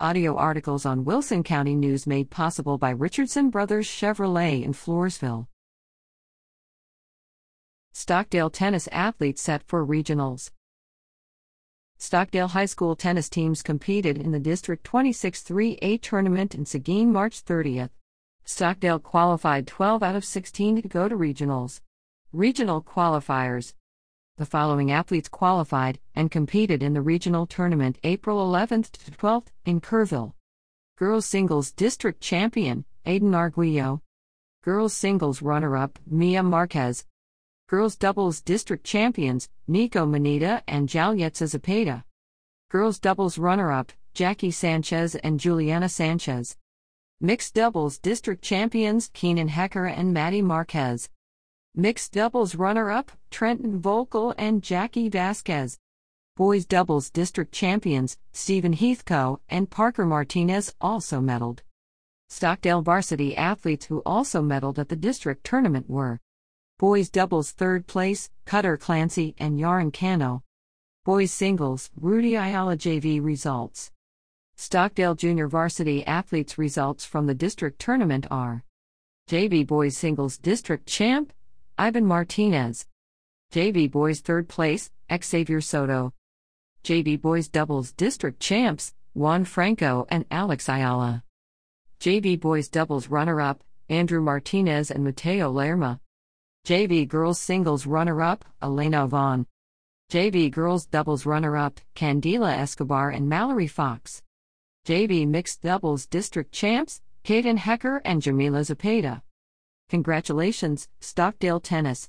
Audio articles on Wilson County News made possible by Richardson Brothers Chevrolet in Floresville. Stockdale tennis athletes set for regionals. Stockdale High School tennis teams competed in the District 26 3A tournament in Seguin March 30th. Stockdale qualified 12 out of 16 to go to regionals. Regional qualifiers the following athletes qualified and competed in the regional tournament April 11th to 12th in Kerrville. Girls Singles District Champion, Aiden Arguello. Girls Singles Runner Up, Mia Marquez. Girls Doubles District Champions, Nico Manita and Jalietza Zapata. Girls Doubles Runner Up, Jackie Sanchez and Juliana Sanchez. Mixed Doubles District Champions, Keenan Hecker and Maddie Marquez. Mixed doubles runner up, Trenton Volkel and Jackie Vasquez. Boys doubles district champions, Stephen Heathco and Parker Martinez also medaled. Stockdale varsity athletes who also medaled at the district tournament were Boys doubles third place, Cutter Clancy and Yaron Cano. Boys singles, Rudy Ayala JV results. Stockdale junior varsity athletes results from the district tournament are JV boys singles district champ, Ivan Martinez. JV Boys third place, Xavier Soto. JV Boys doubles district champs, Juan Franco and Alex Ayala. JV Boys doubles runner up, Andrew Martinez and Mateo Lerma. JV Girls singles runner up, Elena Vaughn. JV Girls doubles runner up, Candila Escobar and Mallory Fox. JV Mixed doubles district champs, Kaden Hecker and Jamila Zapata. Congratulations, Stockdale Tennis.